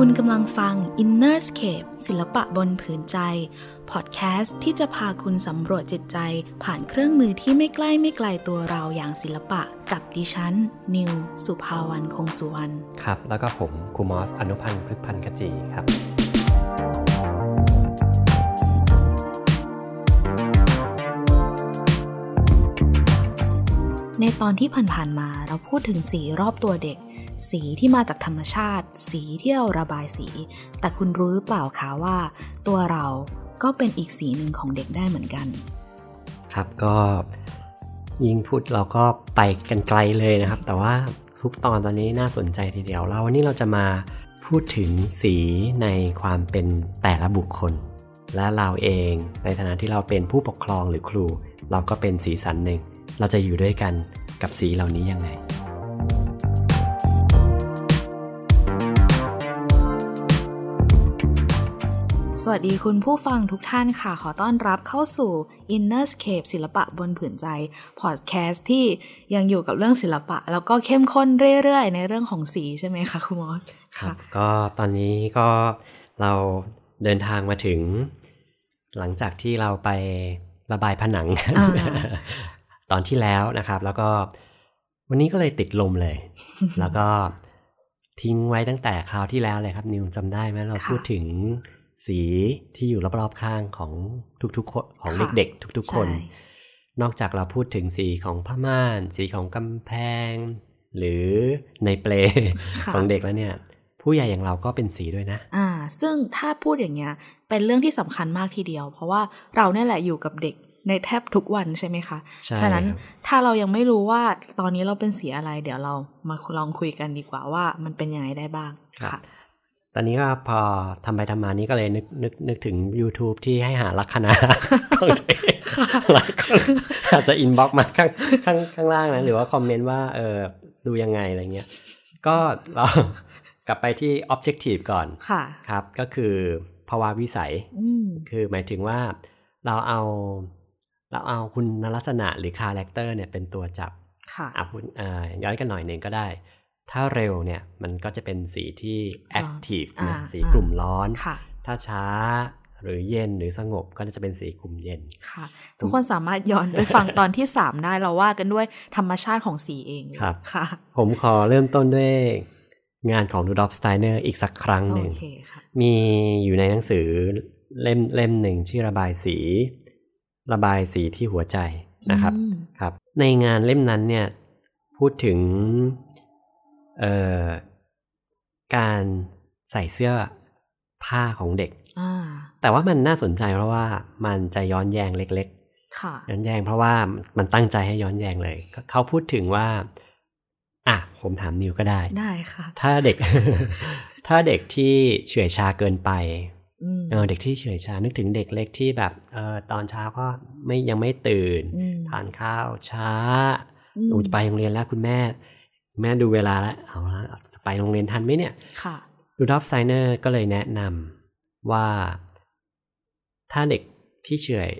คุณกำลังฟัง Innerscape ศิลปะบนผืนใจ พอดแคสต์ที่จะพาคุณสำรวจจิตใจผ่านเครื่องมือที่ไม่ใกล้ไม่ไกลตัวเราอย่างศิลปะ กับดิฉัน นิว สุภาวันคงสุวรรณครับ แล้วก็ผมครูมอส อนุพันธ์พฤกพันธ์กจีครับ ในตอนที่ผ่านๆมาเราพูดถึงสีรอบตัวเด็ก สีที่มาจากธรรมชาติ สีที่เราระบายสี แต่คุณรู้หรือเปล่าคะว่า ตัวเราก็เป็นอีกสีหนึ่งของเด็กได้เหมือนกัน ครับก็ยิ่งพูดเราก็ไปกันไกลเลยนะครับ แต่ว่าทุกตอนตอนนี้น่าสนใจทีเดียวเราวันนี้เราจะมาพูดถึงสีในความเป็นแต่ละบุคคล และเราเองในฐานะที่เราเป็นผู้ปกครองหรือครู เราก็เป็นสีสันหนึ่ง เราจะอยู่ด้วยกันกับสีเหล่านี้ยังไง สวัสดีคุณผู้ฟังทุกท่านค่ะ ขอต้อนรับเข้าสู่ Innerscape ศิลปะบนผืนใจพอดแคสต์ที่ยังอยู่กับเรื่องศิลปะ แล้วก็เข้มข้นเรื่อยๆ ในเรื่องของสีใช่ไหมคะคุณมอสครับก็ตอนนี้ก็เราเดินทางมาถึง หลังจากที่เราไประบายผนังอ่าตอนที่แล้วนะครับ แล้วก็วันนี้ก็เลยติดลมเลย แล้วก็ทิ้งไว้ตั้งแต่คราวที่แล้วเลยครับ นิวจำได้ไหมเราค่ะพูดถึง สีที่อยู่รอบๆข้างของทุกๆคนของค่ะเด็กๆทุก ๆ คนใช่นอกจากเราพูดถึงสีของผ้าม่าน สีของกำแพง หรือในเปลค่ะของเด็กแล้วเนี่ย ผู้ใหญ่อย่างเราก็เป็นสีด้วยนะ อ่า ซึ่งถ้าพูดอย่างเงี้ยเป็นเรื่องที่สำคัญมากทีเดียว เพราะว่าเราเนี่ยแหละอยู่กับเด็กในแทบทุกวันใช่ไหมคะใช่ฉะนั้นครับถ้าเรายังไม่รู้ว่าตอนนี้เราเป็นสีอะไร เดี๋ยวเรามาลองคุยกันดีกว่าว่ามันเป็นยังไงได้บ้างครับค่ะ ตอนนี้ก็พอทำไปทำมานี้ก็เลยนึกนึกนึกถึง YouTube ที่ให้หาลัคนาของตัวเองหลายคนอาจจะ inbox มาข้างข้างข้างล่างนะ หรือว่าคอมเมนต์ว่าเออดูยังไงอะไรเงี้ย ก็เรากลับไปที่ objective ก่อนค่ะครับ ก็คือภาวะวิสัยอืมคือหมายถึงว่าเราเอาเราเอาคุณลักษณะหรือ character เนี่ยเป็นตัวจับค่ะอะพูดเอ่อย้อนกันหน่อยหนึ่งก็ได้ ถ้าเร็วเนี่ยมันก็จะเป็นสีที่ active อ่านะสีอ่ากลุ่มร้อนค่ะถ้าช้าหรือเย็นหรือสงบก็จะเป็นสีกลุ่มเย็นค่ะ ทุกคนสามารถย้อนไปฟังตอนที่สามได้เราว่ากันด้วยธรรมชาติของสีเองครับค่ะ ผมขอเริ่มต้นด้วยงานของ Rudolf Steiner อีกสักครั้งหโอนึ่งเคค่ะมีอยู่ในหนังสือเล่มเล่มหนึ่งชื่อระบายสี ระบายสีที่หัวใจนะครับอืมครับ ในงานเล่มนั้นเนี่ยพูดถึง เอ่อการใส่เสื้อผ้าของเด็กอ่าแต่ว่ามันน่าสนใจเพราะว่ามันจะย้อนแยงเล็กค่ะๆย้อนแยงเพราะว่ามันตั้งใจให้ย้อนแยงเลย เขาพูดถึงว่า อะผมถามนิวก็ได้ได้ค่ะ ถ้าเด็ก ถ้าเด็กที่เฉื่อยชาเกินไปอืมเออเด็กที่เฉื่อยชา นึกถึงเด็กเล็กที่แบบเออตอนเช้าก็ไม่ยังไม่ตื่นอืมทานข้าวช้าอืมหนูจะไปโรงเรียนแล้วคุณแม่ แม่ดูเวลาแล้วเอาละจะไปโรงเรียนทันไหมเนี่ย ค่ะรูดอล์ฟ สไตเนอร์ก็เลยแนะนำว่า ถ้าเด็กที่เฉื่อย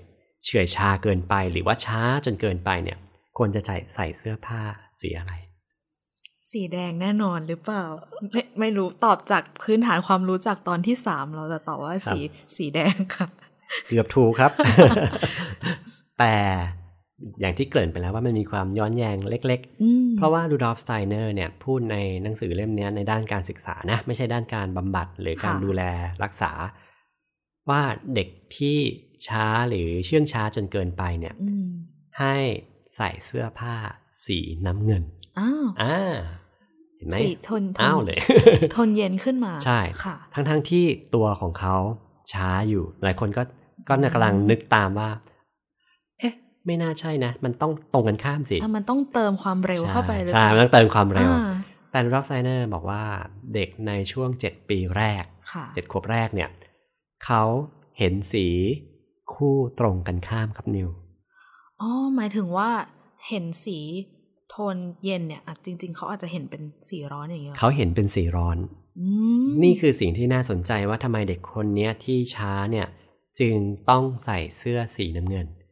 เฉื่อยชาเกินไปหรือว่าช้าจนเกินไปเนี่ย ควรจะใส่ใส่เสื้อผ้าสีอะไร สีแดงแน่นอนหรือเปล่า ไม่ไม่รู้ตอบจากพื้นฐานความรู้จากตอนที่สามเราจะตอบว่าสีสีแดงค่ะ เกือบถูกครับ แต่ อย่างที่เกริ่นไปแล้วว่ามันมีความย้อนแยงเล็กอืมๆเพราะว่ารูดอล์ฟสไตเนอร์เนี่ยพูดในหนังสือเล่มเนี้ยในด้านการศึกษานะไม่ใช่ด้านการบำบัดหรือการค่ะดูแลรักษา ว่าเด็กที่ช้าหรือเชื่องช้าจนเกินไปเนี่ยอืมให้ใส่เสื้อผ้าสีน้ำเงิน อ้าวอ่าเห็นไหมสีทนทนอ้าวเลย ทนเย็นขึ้นมา ใช่ค่ะ ทั้งทั้งๆที่ตัวของเขาช้าอยู่ หลายคนก็ก็เนี่ยกำลังนึกตามว่าเอ๊ะ ไม่น่าใช่นะ มันต้องตรงกันข้ามสิอะมันต้องเติมความเร็วเข้าไปเลยใช่ใช่มันต้องเติมความเร็วอ่าแต่รอฟไซเนอร์บอกว่าเด็กในช่วง 7 ปีแรกค่ะ7ขวบแรกเนี่ยเขาเห็นสีคู่ตรงกันข้ามครับนิว อ๋อ หมายถึงว่าเห็นสีโทนเย็นเนี่ยอะจริง ๆ เขาอาจจะเห็นเป็นสีร้อนอย่างเงี้ยหรอเขาเห็นเป็นสีร้อนอืมนี่คือสิ่งที่น่าสนใจว่าทำไมเด็กคนเนี้ยที่ช้าเนี่ย จึงต้องใส่เสื้อสีน้ำเงิน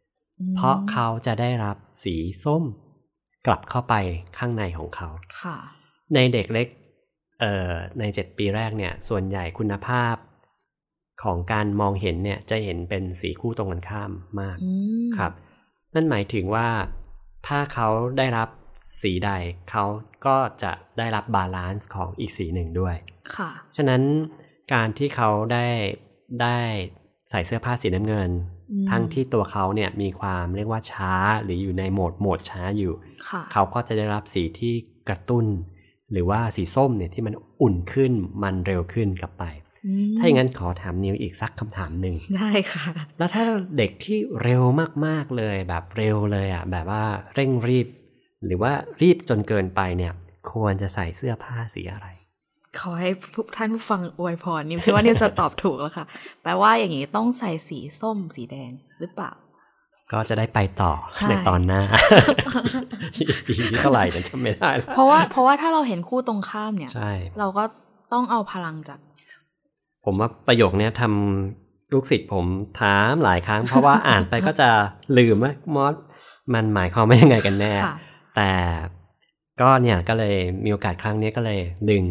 เพราะเขาจะได้รับสีส้ม กลับเข้าไปข้างในของเขาค่ะในเด็กเล็กเอ่อในเจ็ดปีแรกเนี่ย ส่วนใหญ่คุณภาพของการมองเห็นเนี่ยจะเห็นเป็นสีคู่ตรงกันข้ามมากอืมครับ นั่นหมายถึงว่าถ้าเขาได้รับสีใด เขาก็จะได้รับ balance ของอีกสีหนึ่งด้วยค่ะ ฉะนั้นการที่เขาได้ได้ใส่เสื้อผ้าสีน้ำเงินอืม ทั้งที่ตัวเขาเนี่ยมีความเรียกว่าช้าหรืออยู่ในโหมดโหมดช้าอยู่ค่ะเขาก็จะได้รับสีที่กระตุ้น หรือว่าสีส้มเนี่ยที่มันอุ่นขึ้นมันเร็วขึ้นกลับไปอืมถ้าอย่างนั้นขอถามนิวอีกสักคำถามหนึ่งได้ค่ะ แล้วถ้าเด็กที่เร็วมากๆเลยแบบเร็วเลยอะแบบว่าเร่งรีบ หรือว่ารีบจนเกินไปเนี่ย ควรจะใส่เสื้อผ้าสีอะไร ขอให้ผู้ท่านผู้ฟังอวยพรนิวคิดว่านิวจะตอบถูกแล้วค่ะ แปลว่าอย่างนี้ต้องใส่สีส้มสีแดงหรือเปล่า ก็จะได้ไปต่อใช่ในตอนหน้าปีที่เท่าไหร่เนี่ยจำไม่ได้แล้วเพราะว่าเพราะว่าถ้าเราเห็นคู่ตรงข้ามเนี่ยใช่เราก็ต้องเอาพลังจาก ผมว่าประโยคเนี้ยทำลูกศิษย์ผมถามหลายครั้ง เพราะว่าอ่านไปก็จะลืมว่ามอสมันหมายความว่ายังไงกันแน่ค่ะแต่ก็เนี่ยก็เลยมีโอกาสครั้งนี้ก็เลยดึง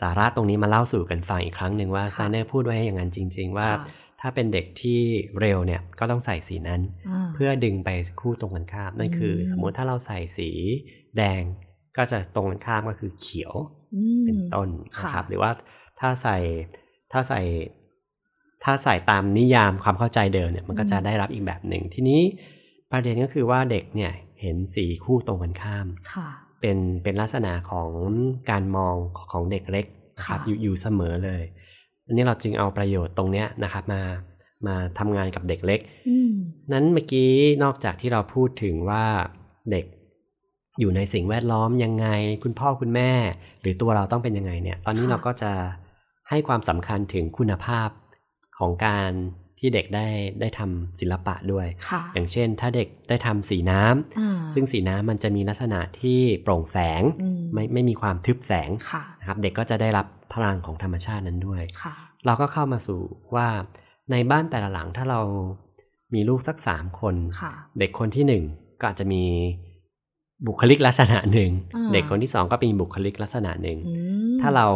สาระตรงนี้มาเล่าสู่กันฟังอีกครั้งหนึ่งว่าค่ะซาเนอร์พูดไว้อย่างนั้นจริง ๆ ว่าค่ะถ้าเป็นเด็กที่เร็วเนี่ยก็ต้องใส่สีนั้นาเพื่อดึงไปคู่ตรงกันข้ามนั่นคืออมสมมุติถ้าเราใส่สีแดงก็จะตรงกันข้ามก็คือเขียวอืมเป็นต้นค่ะนะครับ หรือว่าถ้าใส่ถ้าใส่ถ้าใส่ตามนิยามความเข้าใจเดิมเนี่ยมันก็จะได้รับอีกแบบหนึ่งทีนี้ประเด็นก็คือว่าเด็กเนี่ยเห็นสีคู่ตรงกันข้ามค่ะ เป็นเป็นลักษณะของการมองของเด็กเล็กนะครับค่ะอยู่อยู่เสมอเลย อันนี้เราจึงเอาประโยชน์ตรงเนี้ยนะครับมามาทำงานกับเด็กเล็กอืมนั้นเมื่อกี้นอกจากที่เราพูดถึงว่าเด็กอยู่ในสิ่งแวดล้อมยังไง คุณพ่อคุณแม่ หรือตัวเราต้องเป็นยังไงเนี่ย ตอนนี้ค่ะเราก็จะให้ความสำคัญถึงคุณภาพของการ ที่เด็กได้ได้ทำศิลปะด้วยค่ะอย่างเช่น ถ้าเด็กได้ทำสีน้ำอ่าซึ่งสีน้ำมันจะมีลักษณะที่โปร่งแสงอืมไม่ไม่มีความทึบแสงค่ะนะครับ เด็กก็จะได้รับพลังของธรรมชาตินั้นด้วยค่ะเราก็เข้ามาสู่ว่าในบ้านแต่ละหลังถ้าเรามีลูกสักสามคนค่ะเด็กคนที่หนึ่งก็อาจจะมีบุคลิกลักษณะหนึ่งอ่าเด็กคนที่สองก็เป็นบุคลิกลักษณะหนึ่งอืมถ้าเรา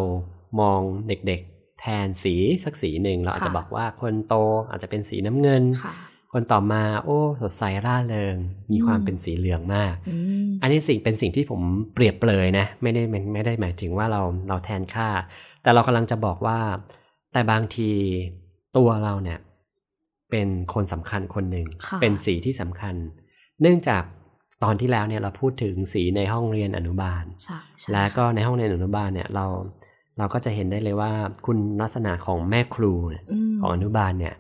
มองเด็กๆ แทนสีสักสีหนึ่งเราอาจจะค่ะบอกว่าคนโตอาจจะเป็นสีน้ำเงินค่ะคนต่อมา โอ้ สดใสร่าเริง มีความอืมเป็นสีเหลืองมากอืมอันนี้สิ่งเป็นสิ่งที่ผมเปรียบเปรยนะไม่ได้ไม่ไม่ได้หมายถึงว่าเราเราแทนค่า แต่เรากำลังจะบอกว่า แต่บางทีตัวเราเนี่ย เป็นคนสำคัญคนหนึ่งค่ะเป็นสีที่สำคัญ เนื่องจากตอนที่แล้วเนี่ยเราพูดถึงสีในห้องเรียนอนุบาลใช่ใช่และก็ในห้องเรียนอนุบาลเนี่ยเรา เราก็จะเห็นได้เลยว่าคุณลักษณะของแม่ครูเนี่ยมของอนุบาลเนี่ย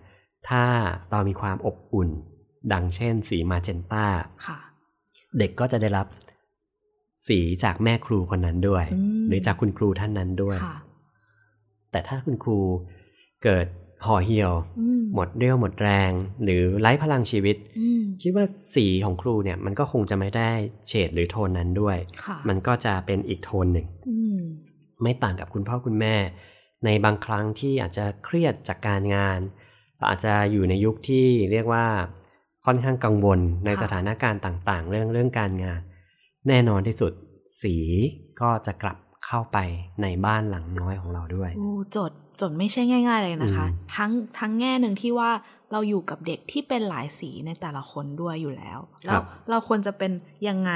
ถ้าเรามีความอบอุ่น ดังเช่น สีมาเจนตาค่ะเด็กก็จะได้รับสีจากแม่ครูคนนั้นด้วยอืมหรือจากคุณครูท่านนั้นด้วยค่ะแต่ถ้าคุณครูเกิดห่อเหี่ยวอืมหมดเรี่ยวหมดแรง หรือไร้พลังชีวิตอืมคิดว่าสีของครูเนี่ย มันก็คงจะไม่ได้เฉดหรือโทนนั้นด้วยค่ะมันก็จะเป็นอีกโทนหนึ่งอืม ไม่ต่างกับคุณพ่อคุณแม่ ในบางครั้งที่อาจจะเครียดจากการงานเราอาจจะอยู่ในยุคที่เรียกว่าค่อนข้างกังวลในค่ะสถานการณ์ต่างๆ เรื่องเรื่องการงาน แน่นอนที่สุดสีก็จะกลับเข้าไปในบ้านหลังน้อยของเราด้วยโอ้จดจดไม่ใช่ง่าย ๆ เลยนะคะอืมทั้งทั้งแง่หนึ่งที่ว่า เราอยู่กับเด็กที่เป็นหลายสีในแต่ละคนด้วยอยู่แล้วคแล้รัวบเราควรจะเป็นยังไง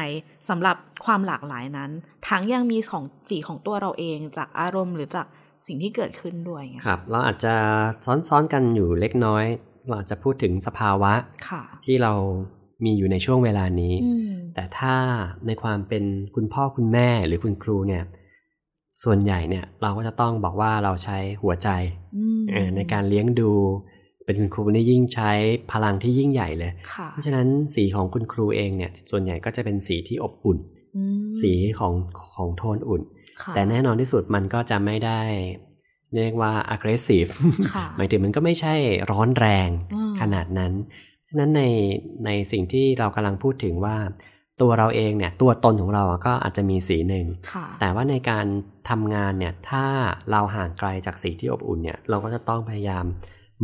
สำหรับความหลากหลายนั้น ทั้งยังมีของสีของตัวเราเองจากอารมณ์หรือจากสิ่งที่เกิดขึ้นด้วยไงครับ เราอาจจะซ้อนๆกันอยู่เล็กน้อย เราอาจจะพูดถึงสภาวะค่ะที่เรามีอยู่ในช่วงเวลานี้อืมแต่ถ้าในความเป็นคุณพ่อคุณแม่หรือคุณครูเนี่ย ส่วนใหญ่เนี่ยเราก็จะต้องบอกว่าเราใช้หัวใจอืมเอ่อในการเลี้ยงดู เป็นคุณครูนี่ยิ่งใช้พลังที่ยิ่งใหญ่เลยค่ะเพราะฉะนั้นสีของคุณครูเองเนี่ยส่วนใหญ่ก็จะเป็นสีที่อบอุ่นอืมสีของของโทนอุ่นค่ะแต่แน่นอนที่สุดมันก็จะไม่ได้ เรียกว่า aggressive ค่ะหมายถึงมันก็ไม่ใช่ร้อนแรงอืมขนาดนั้นฉะนั้นในในสิ่งที่เรากำลังพูดถึงว่า ตัวเราเองเนี่ยตัวตนของเราอะก็อาจจะมีสีหนึ่งค่ะแต่ว่าในการทำงานเนี่ยถ้าเราห่างไกลจากสีที่อบอุ่นเนี่ยเราก็จะต้องพยายาม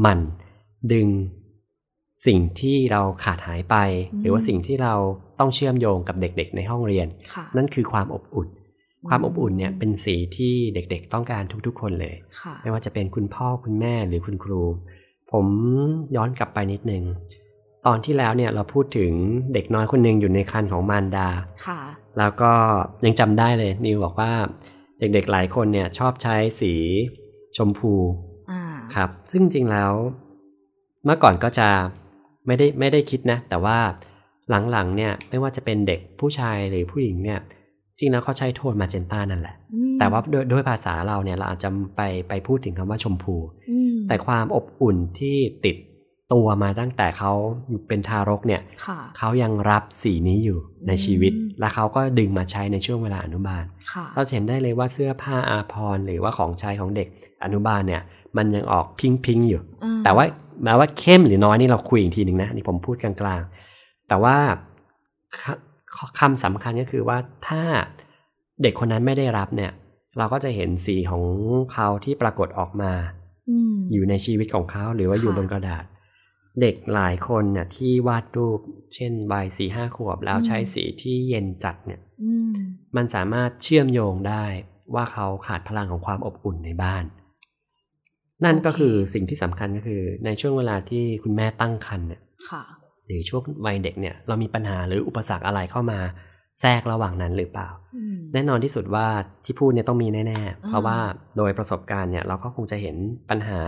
หมั่น ดึงสิ่งที่เราขาดหายไปอืมหรือว่าสิ่งที่เราต้องเชื่อมโยงกับเด็กๆ ในห้องเรียนค่ะนั่นคือความอบอุ่น ความอบอุ่นเนี่ยเป็นสีที่เด็กๆ ต้องการทุกๆ คนเลยค่ะไม่ว่าจะเป็นคุณพ่อคุณแม่หรือคุณครู ผมย้อนกลับไปนิดนึง ตอนที่แล้วเนี่ยเราพูดถึงเด็กน้อยคนหนึ่งอยู่ในคันของมารดาค่ะแล้วก็ยังจำได้เลยนิวบอกว่าเด็กๆหลายคนเนี่ยชอบใช้สีชมพูอ่าครับ ซึ่งจริงๆแล้ว เมื่อก่อนก็จะไม่ได้ไม่ได้คิดนะ แต่ว่าหลังๆเนี่ยไม่ว่าจะเป็นเด็กผู้ชายหรือผู้หญิงเนี่ย จริงแล้วเขาใช้โทนมาเจนต้านั่นแหละอืมแต่ว่าโดยโดยภาษาเราเนี่ยเราอาจจะไปไปพูดถึงคำว่าชมพูอืมแต่ความอบอุ่นที่ติดตัวมาตั้งแต่เขาอยู่เป็นทารกเนี่ยค่ะเขายังรับสีนี้อยู่ในชีวิตอืมและเขาก็ดึงมาใช้ในช่วงเวลาอนุบาลค่ะเราจะเห็นได้เลยว่าเสื้อผ้าอาภรณ์หรือว่าของใช้ของเด็กอนุบาลเนี่ย มันยังออกพิงพิงๆอยู่อ่แต่ว่า แม้ว่าเข้มหรือน้อยนี่เราคุยอีกทีหนึ่งนะนี่ผมพูดกลางๆ แต่ว่าคคำสำคัญก็คือว่าถ้าเด็กคนนั้นไม่ได้รับเนี่ย เราก็จะเห็นสีของเขาที่ปรากฏออกมาอืมอยู่ในชีวิตของเขาหรือว่าอยู่ค่ะบนกระดาษ เด็กหลายคนเนี่ยที่วาดรูป เช่นวัยสี่ห้าขวบ แล้วใช้สีที่เย็นจัดเนี่ยอืมมันสามารถเชื่อมโยงได้ว่าเขาขาดพลังของความอบอุ่นในบ้าน นั่นก็คือสิ่งที่สำคัญก็คือ ในช่วงเวลาที่คุณแม่ตั้งครรภ์เนี่ยค่ะหรือช่วงวัยเด็กเนี่ยเรามีปัญหาหรืออุปสรรคอะไรเข้ามาแทรกระหว่างนั้นหรือเปล่าอืมแน่นอนที่สุดว่าที่พูดเนี่ยต้องมีแน่ๆ เพราะว่าโดยประสบการณ์เนี่ยเราก็คงจะเห็นปัญหา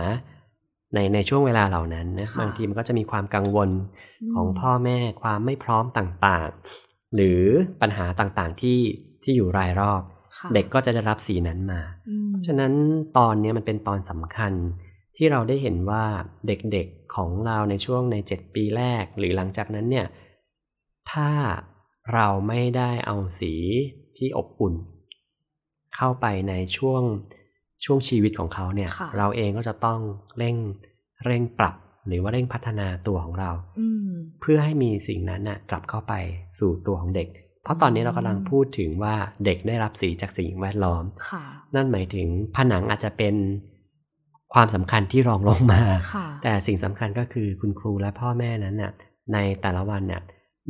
ในในช่วงเวลาเหล่านั้นนะค่ะบางทีมันก็จะมีความกังวลมของพ่อแม่ความไม่พร้อมต่างๆ หรือปัญหาต่างๆที่ที่อยู่รายรอบค่ะ เด็กก็จะได้รับสีนั้นมาอืมฉะนั้นตอนเนี้ยมันเป็นตอนสำคัญที่เราได้เห็นว่าเด็กๆของเราในช่วงใน 7 ปีแรก หรือหลังจากนั้นเนี่ย ถ้าเราไม่ได้เอาสีที่อบอุ่น เข้าไปในช่วงช่วงชีวิตของเขาเนี่ยค่ะเราเองก็จะต้องเร่งเร่งปรับหรือว่าเร่งพัฒนาตัวของเราอืมเพื่อให้มีสิ่งนั้นน่ะกลับเข้าไปสู่ตัวของเด็ก เพราะตอนนี้เรากำลังพูดถึงว่าเด็กได้รับสีจากสิ่งแวดล้อมค่ะนั่นหมายถึงผนังอาจจะเป็นความสำคัญที่รองลงมาค่ะแต่สิ่งสำคัญก็คือคุณครูและพ่อแม่นั้นน่ะในแต่ละวันน่ะ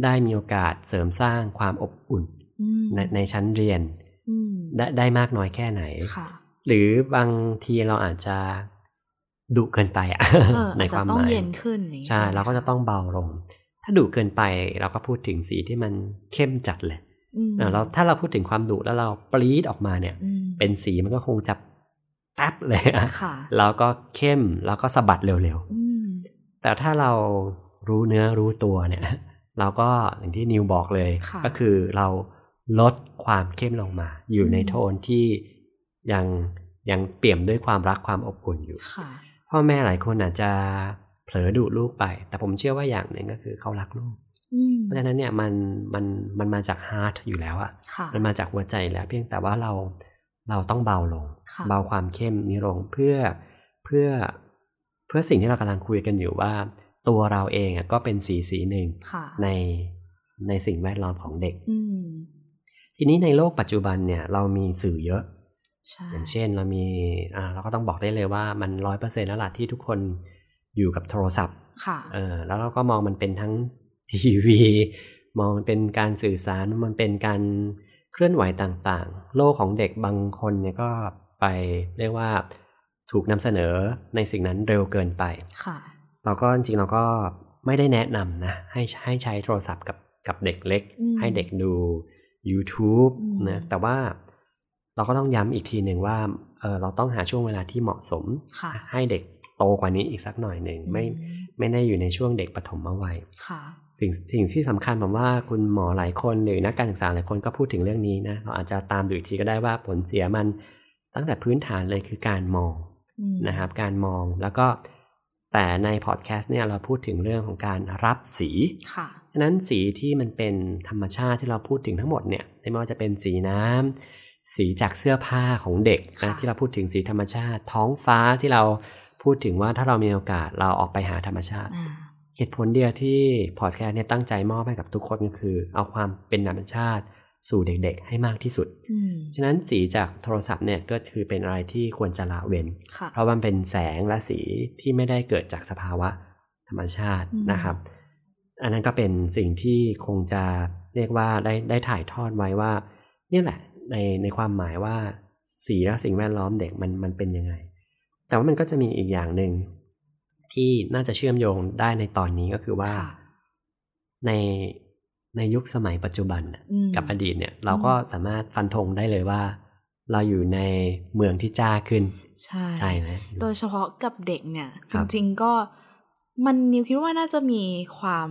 ได้มีโอกาสเสริมสร้างความอบอุ่นอืมในในชั้นเรียนอืมได้ได้มากน้อยแค่ไหนค่ะหรือบางทีเราอาจจะดุเกินไปอะเออในอาจคจะวามต้อหงมายเย็นขึ้นอย่างนี้ใช่ไหมเราก็จะคต้องเบาลง ถ้าดุเกินไปเราก็พูดถึงสีที่มันเข้มจัดเลยอืมเออเราถ้าเราพูดถึงความดุแล้วเราปรี๊ดออกมาเนี่ยอืมเป็นสีมันก็คงจะแป๊บเลยอะค่ะแล้วก็เข้มแล้วก็สะบัดเร็วอืมๆแต่ถ้าเรารู้เนื้อรู้ตัวเนี่ย เราก็อย่างที่นิวบอกเลยค่ะก็คือเราลดความเข้มลงมา อยู่ในอืมโทนที่ยังยังเปี่ยมด้วยความรักความอบอุ่นอยู่ค่ะพ่อแม่หลายคนอาจจะ เผลอดุลูกไป แต่ผมเชื่อว่าอย่างหนึ่งก็คือเขารักลูกอืมเพราะฉะนั้นเนี่ยมันมันมันมาจากฮาร์ทอยู่แล้วอะค่ะมันมาจากหัวใจแล้ว เพียงแต่ว่าเราเราต้องเบาลงค่ะเบาความเข้มนี้ลงเพื่อเพื่อเพื่อสิ่งที่เรากำลังคุยกันอยู่ว่า ตัวเราเองอะก็เป็นสีสีหนึ่งค่ะในในสิ่งแวดล้อมของเด็กอืมทีนี้ในโลกปัจจุบันเนี่ยเรามีสื่อเยอะใช่อย่างเช่นเรามีอ่าเราก็ต้องบอกได้เลยว่ามันร้อยเปอร์เซ็นแล้วล่ะที่ทุกคน อยู่กับโทรศัพท์ค่ะเออแล้วเราก็มองมันเป็นทั้งทีวี มองมันเป็นการสื่อสารมันเป็นการเคลื่อนไหวต่างๆ โลกของเด็กบางคนเนี่ยก็ไปเรียกว่าถูกนำเสนอในสิ่งนั้นเร็วเกินไปค่ะเราก็จริงๆเราก็ไม่ได้แนะนำนะให้ให้ใช้โทรศัพท์กับกับเด็กเล็กอืมให้เด็กดู YouTube อืมนะแต่ว่าเราก็ต้องย้ำอีกทีหนึ่งว่าเออเราต้องหาช่วงเวลาที่เหมาะสมค่ะให้เด็ก โตกว่านี้อีกสักหน่อยหนึ่งไม่อืไม่ได้อยู่ในช่วงเด็กปฐมวัยค่ะสิ่งสิ่งที่สำคัญผมว่าคุณหมอหลายคนหรือนักการศึกษาหลายคนก็พูดถึงเรื่องนี้นะเราอาจจะตามดูอีกทีก็ได้ว่าผลเสียมันตั้งแต่พื้นฐานเลยคือการมองอืมนะครับการมองแล้วก็แต่ในพอดแคสต์เนี่ยเราพูดถึงเรื่องของการรับสีค่ะฉะนั้นสีที่มันเป็นธรรมชาติที่เราพูดถึงทั้งหมดเนี่ยไม่ว่าจะเป็นสีน้ำสีจากเสื้อผ้าของเด็กนะค่ะที่เราพูดถึงสีธรรมชาติ ท้องฟ้าที่เรา พูดถึงว่าถ้าเรามีโอกาสเราออกไปหาธรรมชาติอ่าเหตุผลเดียวที่พอดแคสต์เนี่ยตั้งใจมอบให้กับทุกคนก็คือ เอาความเป็นธรรมชาติสู่เด็กๆ ให้มากที่สุดอืมฉะนั้นสีจากโทรศัพท์เนี่ยก็คือเป็นอะไรที่ควรจะละเว้นค่ะเพราะมันเป็นแสงและสีที่ไม่ได้เกิดจากสภาวะธรรมชาติอืมนะครับ อันนั้นก็เป็นสิ่งที่คงจะเรียกว่าได้ได้ถ่ายทอดไว้ว่า เนี่ยแหละในในความหมายว่าสีและสิ่งแวดล้อมเด็กมันมันเป็นยังไง แต่ว่ามันก็จะมีอีกอย่างหนึ่งที่น่าจะเชื่อมโยงได้ในตอนนี้ก็คือว่าค่ะในในยุคสมัยปัจจุบันน่ะอืมกับอดีตเนี่ย เราก็สามารถฟันธงได้เลยว่า เราอยู่ในเมืองที่จ้าขึ้น ใช่ใช่ไหมโดยเฉพาะกับเด็กเนี่ยคจรับริงๆก็มันนิวคิดว่าน่าจะมีความ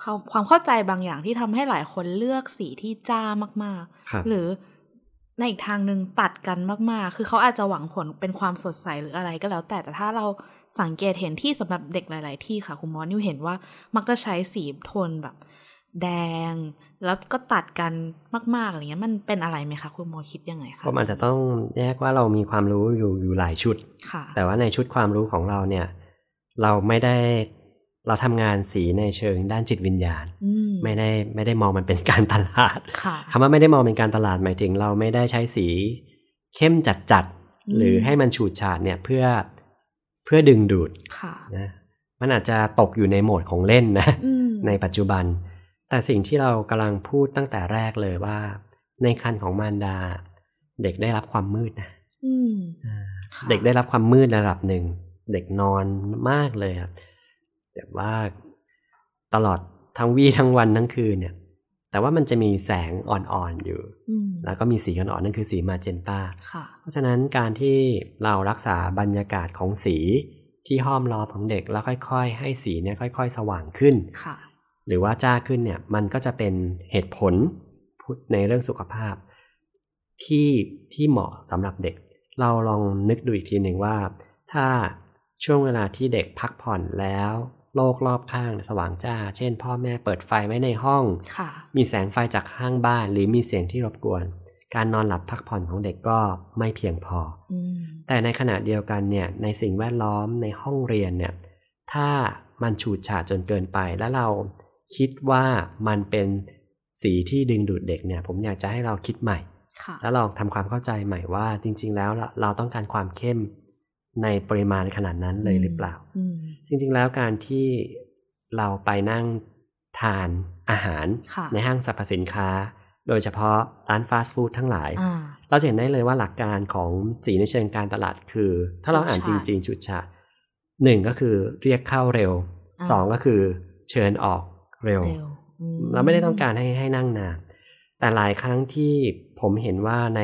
ความความเข้าใจบางอย่างที่ทำให้หลายคนเลือกสีที่จ้ามากครับๆหรือ ในอีกทางหนึ่งตัดกันมากๆ คือเขาอาจจะหวังผลเป็นความสดใสหรืออะไรก็แล้วแต่แต่ถ้าเราสังเกตเห็นที่สำหรับเด็กหลาย ๆ ที่ค่ะคุณหมอนิวเห็นว่ามักจะใช้สีโทนแบบ แดง แล้วก็ตัดกันมากๆอะไรเงี้ยมันเป็นอะไรไหมคะคุณหมอคิดยังไงคะผมอาจจะต้องแยกว่าเรามีความรู้อยู่อยู่หลายชุดค่ะแต่ว่าในชุดความรู้ของเราเนี่ย เราไม่ได้ เราทำงานสีในเชิงด้านจิตวิญญาณอืมไม่ได้ไม่ได้มองมันเป็นการตลาดค่ะคำว่าไม่ได้มองเป็นการตลาดหมายถึง เราไม่ได้ใช้สีเข้มจัดจัดๆอืมหรือให้มันฉูดฉาดเนี่ยเพื่อเพื่อดึงดูดค่ะนะมันอาจจะตกอยู่ในโหมดของเล่นนะอืมในปัจจุบัน แต่สิ่งที่เรากำลังพูดตั้งแต่แรกเลยว่า ในคันของมารดา เด็กได้รับความมืดนะอืมอ่าค่ะเด็กได้รับความมืดระดับหนึ่ง เด็กนอนมากเลยครับ แต่ว่าตลอดทั้งวี่ทั้งวันทั้งคืนเนี่ยแต่ว่ามันจะมีแสงอ่อนๆอยู่อืมแล้วก็มีสีอ่อนๆนั่นคือสีมาเจนตาค่ะเพราะฉะนั้นการที่เรารักษาบรรยากาศของสีที่ห้อมล้อมของเด็กแล้วค่อย ๆ ให้สีเนี่ยค่อย ๆ สว่างขึ้นค่ะหรือว่าจ้าขึ้นเนี่ยมันก็จะเป็นเหตุผลพูดในเรื่องสุขภาพ ที่ที่เหมาะสำหรับเด็ก เราลองนึกดูอีกทีหนึ่งว่า ถ้าช่วงเวลาที่เด็กพักผ่อนแล้ว โลกรอบข้างสว่างจ้า เช่น พ่อแม่เปิดไฟไว้ในห้องค่ะมีแสงไฟจากข้างบ้าน หรือมีเสียงที่รบกวน การนอนหลับพักผ่อนของเด็กก็ไม่เพียงพออืมแต่ในขณะเดียวกันเนี่ยในสิ่งแวดล้อมในห้องเรียนเนี่ยถ้ามันฉูดฉาดจนเกินไปแล้วเราคิดว่ามันเป็นสีที่ดึงดูดเด็กเนี่ย ผมอยากจะให้เราคิดใหม่ค่ะแล้วลองทำความเข้าใจใหม่ว่าจริง ๆ แล้วเราเราต้องการความเข้มในปริมาณขนาดนั้นเลยหรือเปล่าอืมจ ริง ๆ แล้วการที่เราไปนั่งทานอาหารค่ะในห้างสรรพสินค้า โดยเฉพาะร้านฟาสต์ฟู้ดทั้งหลายอ่าเราจะเห็นได้เลยว่าหลักการของสีในเชิงการตลาดคือ ถ้าเราอ่านจฉุดฉาดริงๆฉุดฉาดหนึ่งก็คือเรียกเข้าเร็วอ่าสองก็คือเชิญออกเร็วเร็วอืเราไม่ได้ต้องการให้ให้นั่งนานแต่หลายครั้งที่ผมเห็นว่าใน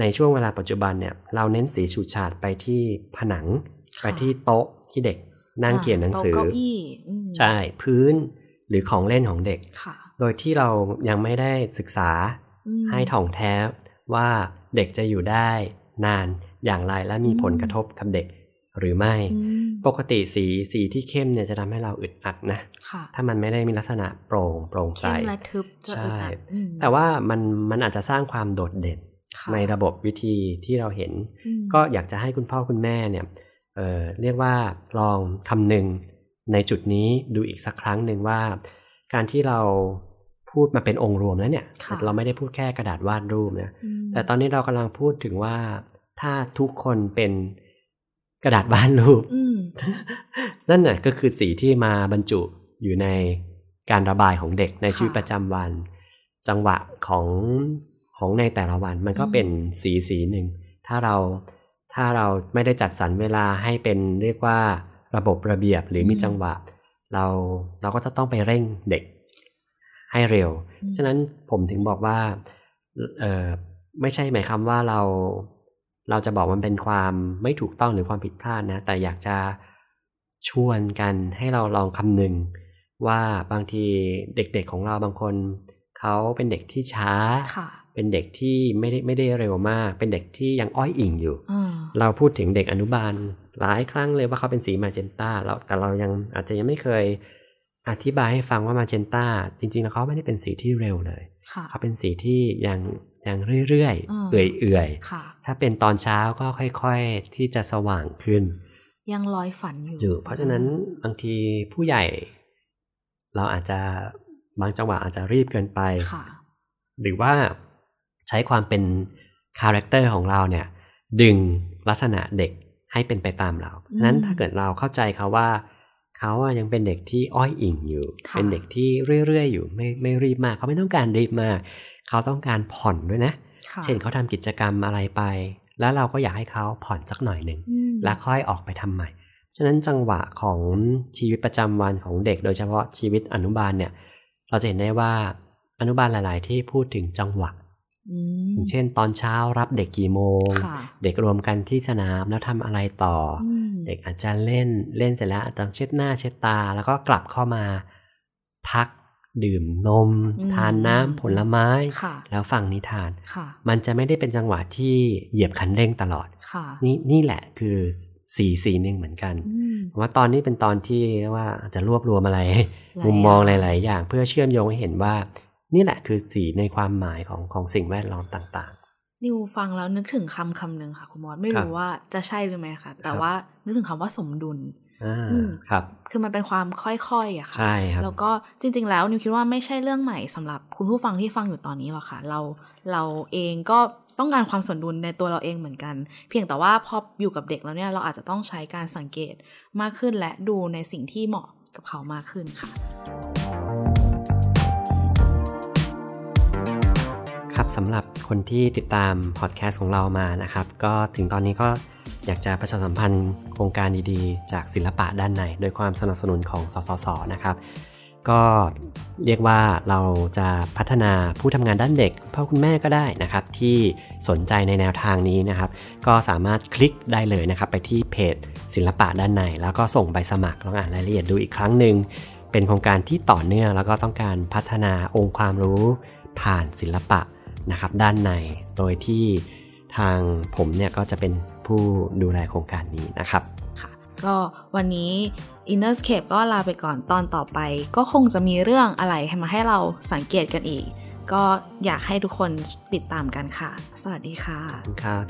ในช่วงเวลาปัจจุบันเนี่ย เราเน้นสีฉูดฉาดไปที่ผนังค่ะไปที่โต๊ะที่เด็กนั่งอ่าเขียนหนังสือโต๊ะเก้าอี้อืมใช่พื้นหรือของเล่นของเด็กค่ะโดยที่เรายังไม่ได้ศึกษาอืมให้ถ่องแท้ว่าเด็กจะอยู่ได้นานอย่างไรและมีอืมผลกระทบกับเด็กหรือไม่อืมปกติสีสีที่เข้มเนี่ยจะทำให้เราอึดอัดนะค่ะถ้ามันไม่ได้มีลักษณะโปร่งโปร่งใสเข้มและทึบจะใช่อึดอัดอืมแต่ว่ามันมันอาจจะสร้างความโดดเด่นค่ะในระบบวิธีที่เราเห็นอืมก็อยากจะให้คุณพ่อคุณแม่เนี่ย เอ่อเรียกว่าลองคำนึงในจุดนี้ดูอีกสักครั้งหนึ่งว่า การที่เราพูดมาเป็นองค์รวมแล้วเนี่ยค่ะเราไม่ได้พูดแค่กระดาษวาดรูปนะอืมแต่ตอนนี้เรากำลังพูดถึงว่าถ้าทุกคนเป็นกระดาษวาดรูปอืมนั่นน่ะก็คือสีที่มาบรรจุอยู่ในการระบายของเด็กในค่ะชีวิตประจำวัน จังหวะของของในแต่ละวันมันก็อืมเป็นสีสีหนึ่งถ้าเรา ถ้าเราไม่ได้จัดสรรเวลาให้เป็นเรียกว่าระบบระเบียบหรือมีจังหวะ เราเราก็จะต้องไปเร่งเด็กให้เร็วอืมฉะนั้นผมถึงบอกว่าเออไม่ใช่หมายความว่าเราเราจะบอกมันเป็นความไม่ถูกต้องหรือความผิดพลาดนะ แต่อยากจะชวนกันให้เราลองคำนึง ว่าบางทีเด็กๆของเราบางคน เขาเป็นเด็กที่ช้าค่ะ เป็นเด็กที่ไม่ได้ไม่ได้เร็วมาก เป็นเด็กที่ยังอ้อยอิงอยู่อ่าเราพูดถึงเด็กอนุบาลหลายครั้งเลยว่าเขาเป็นสีมาเจนต้าแล้วแต่เรายังอาจจะยังไม่เคยอธิบายให้ฟังว่ามาเจนต้าจริงๆแล้วเขาไม่ได้เป็นสีที่เร็วเลยค่ะเขาเป็นสีที่ยังยังเรื่อยอ่าๆเอื่อยๆค่ะถ้าเป็นตอนเช้าก็ค่อยๆที่จะสว่างขึ้น ยังลอยฝันอยู่อยู่ เพราะฉะนั้นบางทีผู้ใหญ่ เราอาจจะบางจังหวะอาจจะรีบเกินไปค่ะหรือว่า ใช้ความเป็นคาแรคเตอร์ของเราเนี่ยดึงลักษณะเด็กให้เป็นไปตามเราอืมนั้นถ้าเกิดเราเข้าใจเขาว่าเขาอะยังเป็นเด็กที่อ้อยอิงอยู่ค่ะเป็นเด็กที่เรื่อยๆอยู่ไม่ไม่รีบมากเขาไม่ต้องการรีบมากเขาต้องการผ่อนด้วยนะค่ะเช่นเขาทำกิจกรรมอะไรไป แล้วเราก็อยากให้เขาผ่อนสักหน่อยหนึ่งอืมแล้วค่อยออกไปทำใหม่ฉะนั้นจังหวะของชีวิตประจำวันของเด็ก โดยเฉพาะชีวิตอนุบาลเนี่ย เราจะเห็นได้ว่าอนุบาลหลาย ๆ ที่พูดถึงจังหวะ อืมอย่างเช่น ตอนเช้ารับเด็กกี่โมงค่ะเด็กรวมกันที่สนามแล้วทำอะไรต่อออืมเด็กอาจจะเล่นเล่นเสร็จแล้วอาจจะเช็ดหน้าเช็ดตา แล้วก็กลับเข้ามา พักดื่มนมอืมทานน้ำผลไม้ค่ะแล้วฟังนิทานค่ะมันจะไม่ได้เป็นจังหวะที่เหยียบคันเร่งตลอดค่ะนี่นี่แหละคือสี่สี่หนึ่งเหมือนกันอืมผมว่าตอนนี้เป็นตอนที่เรียกว่าอาจจะรวบรวมอะไรหลายมุมมองอย่างหลาย ๆ อย่าง เพื่อเชื่อมโยงให้เห็นว่า นี่แหละคือสีในความหมายของของสิ่งแวดล้อมต่างนิวฟังแล้วนึกถึงคำคำหนึ่งค่ะคุณมอสไม่ครับรู้ว่าจะใช่หรือไม่ค่ะ แต่ครับว่านึกถึงคำว่าสมดุลๆอ่าอืมครับ คือมันเป็นความค่อยๆอะค่ะ ใช่ครับ แล้วก็จริง ๆ แล้วนิวคิดว่าไม่ใช่เรื่องใหม่สำหรับคุณผู้ฟังที่ฟังอยู่ตอนนี้หรอกค่ะ เราเราเองก็ต้องการความสมดุลในตัวเราเองเหมือนกัน เพียงแต่ว่าพออยู่กับเด็กแล้วเนี่ยเราอาจจะต้องใช้การสังเกตมากขึ้นและดูในสิ่งที่เหมาะกับเขามากขึ้นค่ะ ครับสำหรับคนที่ติดตามพอดแคสต์ของเรามานะครับ ก็ถึงตอนนี้ก็อยากจะประชาสัมพันธ์โครงการดีๆ จากศิลปะด้านใน โดยความสนับสนุนของสสสนะครับ ก็เรียกว่าเราจะพัฒนาผู้ทำงานด้านเด็กพ่อคุณแม่ก็ได้นะครับ ที่สนใจในแนวทางนี้นะครับ ก็สามารถคลิกได้เลยนะครับ ไปที่เพจศิลปะด้านใน แล้วก็ส่งใบสมัครลองอ่านรายละเอียดดูอีกครั้งหนึ่งเป็นโครงการที่ต่อเนื่องแล้วก็ต้องการพัฒนาองค์ความรู้ผ่านศิลปะ นะครับด้านใน โดยที่ทางผมเนี่ยก็จะเป็นผู้ดูแลโครงการนี้นะครับค่ะก็วันนี้ Innerscape ก็ลาไปก่อนตอนต่อไป ก็คงจะมีเรื่องอะไรให้มาให้เราสังเกตกันอีก ก็อยากให้ทุกคนติดตามกันค่ะ สวัสดีค่ะขอบคุณครับ